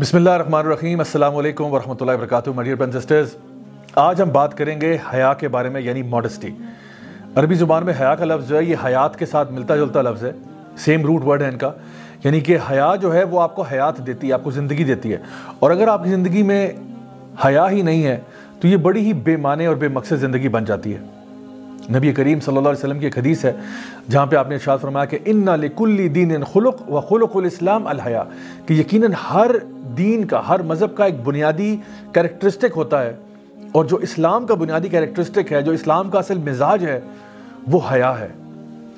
بسم اللہ الرحمن الرحیم، السلام علیکم ورحمۃ اللہ وبرکاتہ مڈیئر بین سسٹرز آج ہم بات کریں گے حیا کے بارے میں یعنی ماڈسٹی عربی زبان میں حیا کا لفظ جو ہے، یہ حیات کے ساتھ ملتا جلتا لفظ ہے. سیم روٹ ورڈ ہے ان کا. یعنی کہ حیا جو ہے، وہ آپ کو حیات دیتی ہے، آپ کو زندگی دیتی ہے. اور اگر آپ کی زندگی میں حیا ہی نہیں ہے، تو یہ بڑی ہی بے معنی اور بے مقصد زندگی بن جاتی ہے. نبی کریم صلی اللہ علیہ وسلم کی ایک حدیث ہے، جہاں پہ آپ نے ارشاد فرمایا کہ ان لکل دین خلق و خلق الاسلام الحیا کہ یقیناً ہر دین کا، ہر مذہب کا ایک بنیادی کریکٹرسٹک ہوتا ہے۔ اور جو اسلام کا بنیادی کریکٹرسٹک ہے، جو اسلام کا اصل مزاج ہے، وہ حیا ہے۔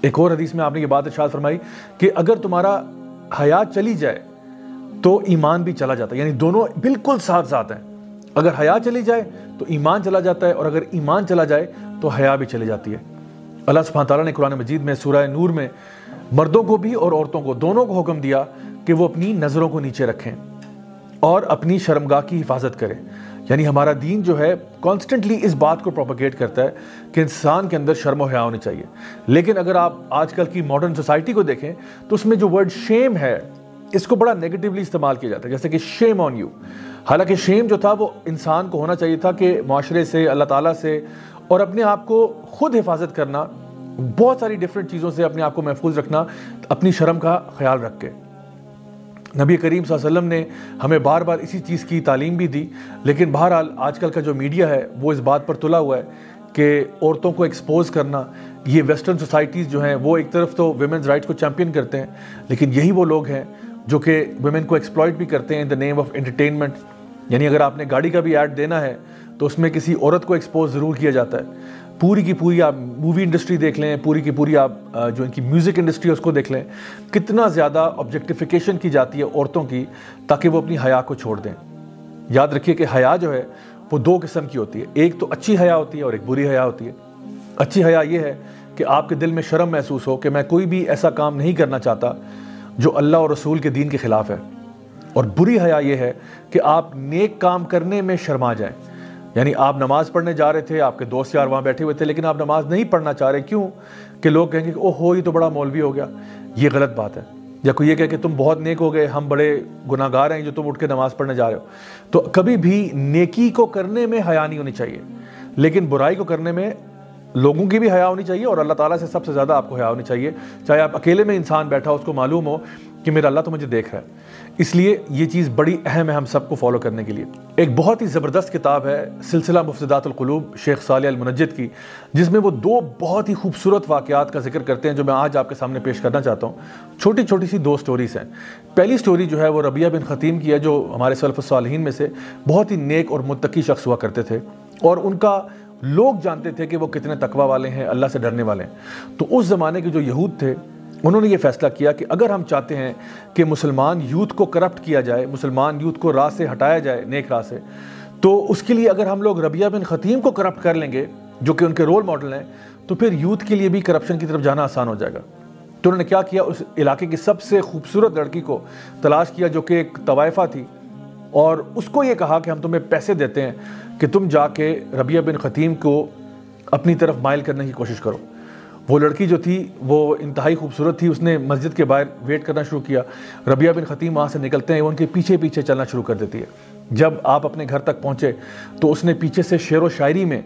ایک اور حدیث میں آپ نے یہ بات ارشاد فرمائی کہ اگر تمہارا حیا چلی جائے، تو ایمان بھی چلا جاتا ہے۔ یعنی دونوں بالکل ساتھ ساتھ ہیں۔ اگر حیا چلی جائے تو ایمان چلا جاتا ہے اور اگر ایمان چلا جائے تو حیا بھی چلی جاتی ہے۔ اللہ سبحانہ تعالیٰ نے قرآن مجید میں سورہ نور میں مردوں کو بھی اور عورتوں کو دونوں کو حکم دیا کہ وہ اپنی نظروں کو نیچے رکھیں اور اپنی شرمگاہ کی حفاظت کریں۔ یعنی ہمارا دین جو ہے کانسٹنٹلی اس بات کو پروپیگیٹ کرتا ہے کہ انسان کے اندر شرم و حیا ہونی چاہیے۔ لیکن اگر آپ آج کل کی ماڈرن سوسائٹی کو دیکھیں تو اس میں جو ورڈ شیم ہے اس کو بڑا نیگیٹیولی استعمال کیا جاتا ہے، جیسے کہ شیم آن یو حالانکہ شیم جو تھا، وہ انسان کو ہونا چاہیے تھا کہ معاشرے سے، اللہ تعالیٰ سے اور اپنے آپ کو خود حفاظت کرنا، بہت ساری ڈفرینٹ چیزوں سے اپنے آپ کو محفوظ رکھنا، اپنی شرم کا خیال رکھ کے۔ نبی کریم صلی اللہ علیہ وسلم نے ہمیں بار بار اسی چیز کی تعلیم بھی دی، لیکن بہرحال آج کل کا جو میڈیا ہے، وہ اس بات پر تلا ہوا ہے کہ عورتوں کو ایکسپوز کرنا۔ یہ ویسٹرن سوسائٹیز جو ہیں، وہ ایک طرف تو ویمنز رائٹس کو چیمپئن کرتے ہیں، لیکن یہی وہ لوگ ہیں جو کہ ویمن کو ایکسپلائٹ بھی کرتے ہیں ان دا نیم آف انٹرٹینمنٹ یعنی اگر آپ نے گاڑی کا بھی ایڈ دینا ہے تو اس میں کسی عورت کو ایکسپوز ضرور کیا جاتا ہے۔ پوری کی پوری آپ مووی انڈسٹری دیکھ لیں، پوری کی پوری آپ جو ان کی میوزک انڈسٹری ہے اس کو دیکھ لیں۔ کتنا زیادہ آبجیکٹیفیکیشن کی جاتی ہے عورتوں کی تاکہ وہ اپنی حیا کو چھوڑ دیں۔ یاد رکھیے کہ حیا جو ہے وہ دو قسم کی ہوتی ہے۔ ایک تو اچھی حیا ہوتی ہے اور ایک بری حیا ہوتی ہے۔ اچھی حیا یہ ہے کہ آپ کے دل میں شرم محسوس ہو کہ میں کوئی بھی ایسا کام نہیں کرنا چاہتا۔ جو اللہ اور رسول کے دین کے خلاف ہے۔ اور بری حیا یہ ہے کہ آپ نیک کام کرنے میں شرما جائیں۔ یعنی آپ نماز پڑھنے جا رہے تھے، آپ کے دوست یار وہاں بیٹھے ہوئے تھے، لیکن آپ نماز نہیں پڑھنا چاہ رہے۔ کیوں؟ کہ لوگ کہیں گے کہ او ہو، یہ تو بڑا مولوی ہو گیا۔ یہ غلط بات ہے۔ یا کوئی یہ کہے کہ تم بہت نیک ہو گئے، ہم بڑے گناہ گار ہیں جو تم اٹھ کے نماز پڑھنے جا رہے ہو۔ تو کبھی بھی نیکی کو کرنے میں حیا نہیں ہونی چاہیے، لیکن برائی کو کرنے میں لوگوں کی بھی حیا ہونی چاہیے اور اللہ تعالیٰ سے سب سے زیادہ آپ کو حیا ہونی چاہیے۔ چاہے آپ اکیلے میں انسان بیٹھا ہو، اس کو معلوم ہو کہ میرا اللہ تو مجھے دیکھ رہا ہے۔ اس لیے یہ چیز بڑی اہم ہے ہم سب کو فالو کرنے کے لیے۔ ایک بہت ہی زبردست کتاب ہے سلسلہ مفسدات القلوب شیخ صالح المنجد کی، جس میں وہ دو بہت ہی خوبصورت واقعات کا ذکر کرتے ہیں جو میں آج آپ کے سامنے پیش کرنا چاہتا ہوں۔ چھوٹی چھوٹی سی دو سٹوریز ہیں۔ پہلی سٹوری جو ہے وہ ربیہ بن خطیم کی ہے، جو ہمارے سلف الصالحین میں سے بہت ہی نیک اور متقی شخص ہوا کرتے تھے۔ اور ان کا لوگ جانتے تھے کہ وہ کتنے تقوی والے ہیں، اللہ سے ڈرنے والے ہیں۔ تو اس زمانے کے جو یہود تھے، انہوں نے یہ فیصلہ کیا کہ اگر ہم چاہتے ہیں کہ مسلمان یوتھ کو کرپٹ کیا جائے، مسلمان یوتھ کو راہ سے ہٹایا جائے، نیک راہ سے، تو اس کے لیے اگر ہم لوگ ربیہ بن خطیم کو کرپٹ کر لیں گے، جو کہ ان کے رول ماڈل ہیں، تو پھر یوتھ کے لیے بھی کرپشن کی طرف جانا آسان ہو جائے گا۔ تو انہوں نے کیا کیا؟ اس علاقے کی سب سے خوبصورت لڑکی کو تلاش کیا، جو کہ ایک طوائفہ تھی۔ اور اس کو یہ کہا کہ ہم تمہیں پیسے دیتے ہیں کہ تم جا کے ربیہ بن خطیم کو اپنی طرف مائل کرنے کی کوشش کرو۔ وہ لڑکی جو تھی، وہ انتہائی خوبصورت تھی، اس نے مسجد کے باہر ویٹ کرنا شروع کیا۔ ربیہ بن خطیم وہاں سے نکلتے ہیں، وہ ان کے پیچھے پیچھے چلنا شروع کر دیتی ہے۔ جب آپ اپنے گھر تک پہنچے تو اس نے پیچھے سے شعر و شاعری میں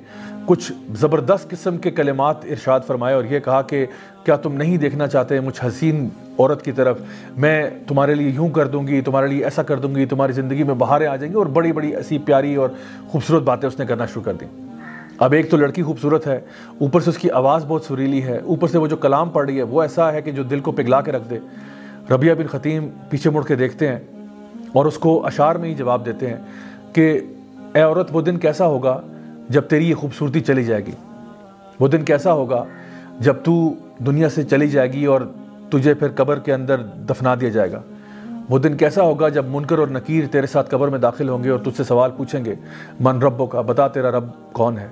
کچھ زبردست قسم کے کلمات ارشاد فرمائے اور یہ کہا کہ کیا تم نہیں دیکھنا چاہتے مجھ حسین عورت کی طرف؟ میں تمہارے لیے یوں کر دوں گی، تمہارے لیے ایسا کر دوں گی، تمہاری زندگی میں بہاریں آ جائیں گی اور بڑی بڑی ایسی پیاری اور خوبصورت باتیں اس نے کرنا شروع کر دیں۔ اب ایک تو لڑکی خوبصورت ہے، اوپر سے اس کی آواز بہت سریلی ہے، اوپر سے وہ جو کلام پڑھ رہی ہے وہ ایسا ہے کہ جو دل کو پگھلا کے رکھ دے۔ ربیہ بن خطیم پیچھے مڑ کے دیکھتے ہیں۔ اور اس کو اشعار میں ہی جواب دیتے ہیں کہ اے عورت، وہ دن کیسا ہوگا جب تیری یہ خوبصورتی چلی جائے گی؟ وہ دن کیسا ہوگا جب تو دنیا سے چلی جائے گی اور تجھے پھر قبر کے اندر دفنا دیا جائے گا؟ وہ دن کیسا ہوگا جب منکر اور نکیر تیرے ساتھ قبر میں داخل ہوں گے اور تجھ سے سوال پوچھیں گے، من ربوں کا بتا تیرا رب کون ہے؟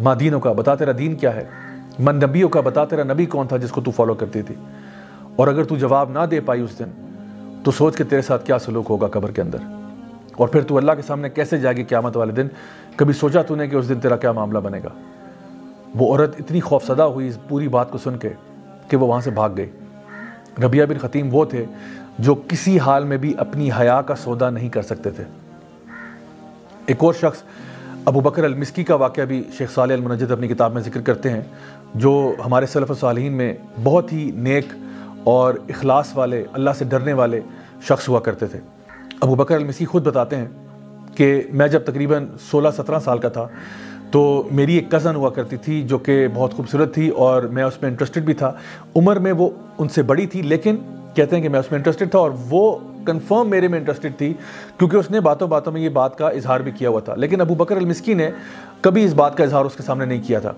ماں دینوں کا، بتا تیرا دین کیا ہے؟ من نبیوں کا، بتا تیرا نبی کون تھا جس کو تو فالو کرتی تھی؟ اور اگر تو جواب نہ دے پائی اس دن تو سوچ کے تیرے ساتھ کیا سلوک ہوگا قبر کے اندر؟ اور پھر تو اللہ کے سامنے کیسے جائے گی قیامت والے دن؟ کبھی سوچا تو نے کہ اس دن تیرا کیا معاملہ بنے گا؟ وہ عورت اتنی خوفزدہ ہوئی اس پوری بات کو سن کے کہ وہ وہاں سے بھاگ گئی۔ ربیہ بن ختیم وہ تھے جو کسی حال میں بھی اپنی حیا کا سودا نہیں کر سکتے تھے۔ ایک اور شخص ابو بکر المسکی کا واقعہ بھی شیخ صالح المنجد اپنی کتاب میں ذکر کرتے ہیں، جو ہمارے صلف صالحین میں بہت ہی نیک اور اخلاص والے، اللہ سے ڈرنے والے شخص ہوا کرتے تھے۔ ابو بکر المسکی خود بتاتے ہیں کہ میں جب تقریباً سولہ، سترہ سال کا تھا تو میری ایک کزن ہوا کرتی تھی جو کہ بہت خوبصورت تھی اور میں اس میں انٹرسٹڈ بھی تھا۔ عمر میں وہ ان سے بڑی تھی، لیکن کہتے ہیں کہ میں اس میں انٹرسٹڈ تھا اور وہ کنفرم میرے میں انٹرسٹڈ تھی کیونکہ اس نے باتوں باتوں میں یہ بات کا اظہار بھی کیا ہوا تھا۔ لیکن ابو بکر المسکی نے کبھی اس بات کا اظہار اس کے سامنے نہیں کیا تھا۔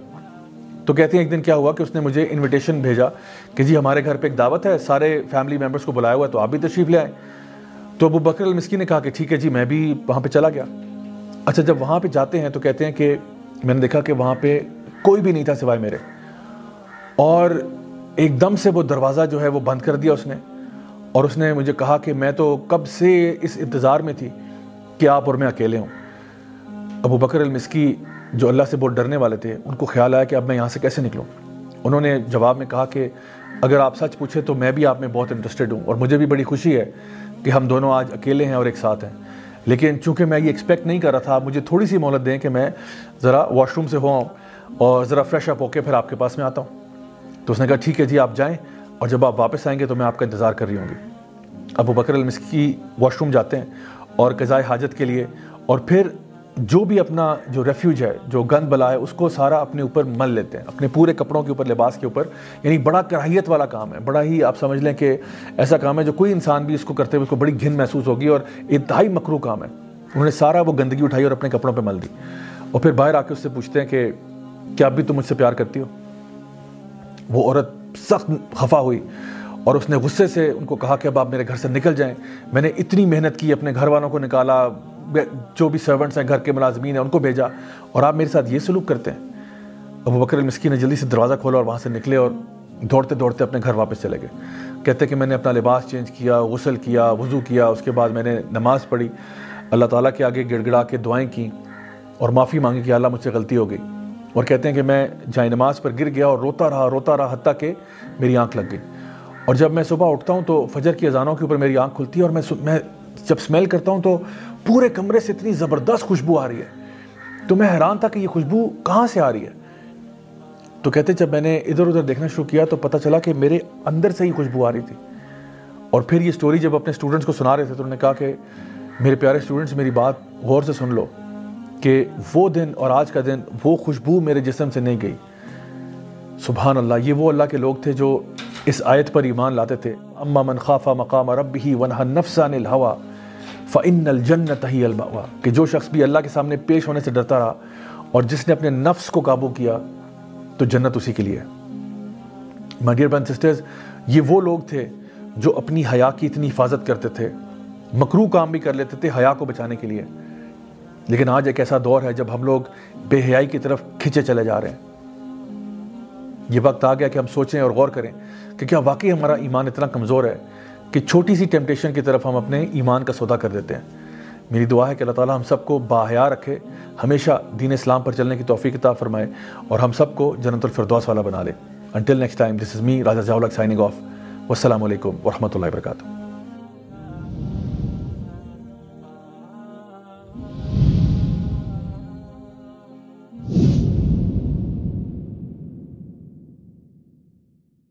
تو کہتے ہیں ایک دن کیا ہوا کہ اس نے مجھے انویٹیشن بھیجا کہ جی ہمارے گھر پہ ایک دعوت ہے، سارے فیملی ممبرس کو بلایا ہوا ہے، تو آپ بھی تشریف لے آئیں۔ تو ابو بکر المسکی نے کہا کہ ٹھیک ہے جی میں بھی وہاں پہ چلا گیا۔ اچھا جب وہاں پہ جاتے ہیں تو کہتے ہیں کہ میں نے دیکھا کہ وہاں پہ کوئی بھی نہیں تھا سوائے میرے۔ اور ایک دم سے وہ دروازہ جو ہے وہ بند کر دیا اس نے۔ اور اس نے مجھے کہا کہ میں تو کب سے اس انتظار میں تھی کہ آپ اور میں اکیلے ہوں۔ ابو بکر المسکی جو اللہ سے بہت ڈرنے والے تھے، ان کو خیال آیا کہ اب میں یہاں سے کیسے نکلوں؟ انہوں نے جواب میں کہا کہ اگر آپ سچ پوچھے تو میں بھی آپ میں بہت انٹرسٹڈ ہوں اور مجھے بھی بڑی خوشی ہے کہ ہم دونوں آج اکیلے ہیں اور ایک ساتھ ہیں۔ لیکن چونکہ میں یہ ایکسپیکٹ نہیں کر رہا تھا، مجھے تھوڑی سی مہلت دیں کہ میں ذرا واش روم سے ہوں اور ذرا فریش اپ ہو کے پھر آپ کے پاس میں آتا ہوں۔ تو اس نے کہا، ٹھیک ہے جی آپ جائیں اور جب آپ واپس آئیں گے تو میں آپ کا انتظار کر رہی ہوں گی۔ ابو بکر المسکی واش روم جاتے ہیں اور قضائے حاجت کے لیے اور پھر جو بھی اپنا جو ریفیوج ہے، جو گند بلا ہے، اس کو سارا اپنے اوپر مل لیتے ہیں، اپنے پورے کپڑوں کے اوپر، لباس کے اوپر یعنی بڑا کراہیت والا کام ہے۔ بڑا ہی آپ سمجھ لیں کہ ایسا کام ہے جو کوئی انسان بھی اس کو کرتے ہوئے اس کو بڑی گھن محسوس ہوگی اور انتہائی مکرو کام ہے۔ انہوں نے سارا وہ گندگی اٹھائی اور اپنے کپڑوں پہ مل دی۔ اور پھر باہر آ کے اس سے پوچھتے ہیں کہ کیا اب بھی تم مجھ سے پیار کرتی ہو؟ وہ عورت سخت خفا ہوئی اور اس نے غصے سے ان کو کہا کہ اب آپ میرے گھر سے نکل جائیں۔ میں نے اتنی محنت کی، اپنے گھر والوں کو نکالا جو بھی سرونٹس ہیں، گھر کے ملازمین ہیں، ان کو بھیجا۔ اور آپ میرے ساتھ یہ سلوک کرتے ہیں۔ ابو بکر المسکی نے جلدی سے دروازہ کھولا اور وہاں سے نکلے اور دوڑتے دوڑتے اپنے گھر واپس چلے گئے۔ کہتے کہ میں نے اپنا لباس چینج کیا، غسل کیا، وضو کیا، اس کے بعد میں نے نماز پڑھی۔ اللہ تعالیٰ کے آگے گڑ گڑا کے دعائیں کیں اور معافی مانگی کہ اللہ مجھ سے غلطی ہو گئی۔ اور کہتے ہیں کہ میں جائے نماز پر گر گیا اور روتا رہا روتا رہا حتیٰ کہ میری آنکھ لگ گئی۔ اور جب میں صبح اٹھتا ہوں تو فجر کی اذانوں کے اوپر میری آنکھ کھلتی ہے اور میں میں جب سمیل کرتا ہوں تو پورے کمرے سے اتنی زبردست خوشبو آ رہی ہے۔ تو میں حیران تھا کہ یہ خوشبو کہاں سے آ رہی ہے؟ تو کہتے جب میں نے ادھر ادھر دیکھنا شروع کیا تو پتہ چلا کہ میرے اندر سے ہی خوشبو آ رہی تھی۔ اور پھر یہ سٹوری جب اپنے اسٹوڈنٹس کو سنا رہے تھے تو انہوں نے کہا کہ میرے پیارے اسٹوڈنٹس میری بات غور سے سن لو کہ وہ دن اور آج کا دن وہ خوشبو میرے جسم سے نہیں گئی۔ سبحان اللہ، یہ وہ اللہ کے لوگ تھے جو اس آیت پر ایمان لاتے تھے۔ اما من خاف مقام ربه ونهى النفس عن الهوى فان الجنه هي کہ جو شخص بھی اللہ کے سامنے پیش ہونے سے ڈرتا رہا اور جس نے اپنے نفس کو قابو کیا، تو جنت اسی کے لیے مائی ڈیئر برن سسٹرز یہ وہ لوگ تھے جو اپنی حیا کی اتنی حفاظت کرتے تھے مکرو کام بھی کر لیتے تھے حیا کو بچانے کے لیے۔ لیکن آج ایک ایسا دور ہے جب ہم لوگ بے حیائی کی طرف کھچے چلے جا رہے ہیں۔ یہ وقت آ گیا کہ ہم سوچیں اور غور کریں کہ کیا واقعی ہمارا ایمان اتنا کمزور ہے کہ چھوٹی سی ٹیمپٹیشن کی طرف ہم اپنے ایمان کا سودا کر دیتے ہیں۔ میری دعا ہے کہ اللہ تعالیٰ ہم سب کو باحیا رکھے، ہمیشہ دین اسلام پر چلنے کی توفیق عطا فرمائے اور ہم سب کو جنت الفردوس والا بنا لے۔ Until next time this is me Raja signing off والسلام علیکم ورحمۃ اللہ وبرکاتہ۔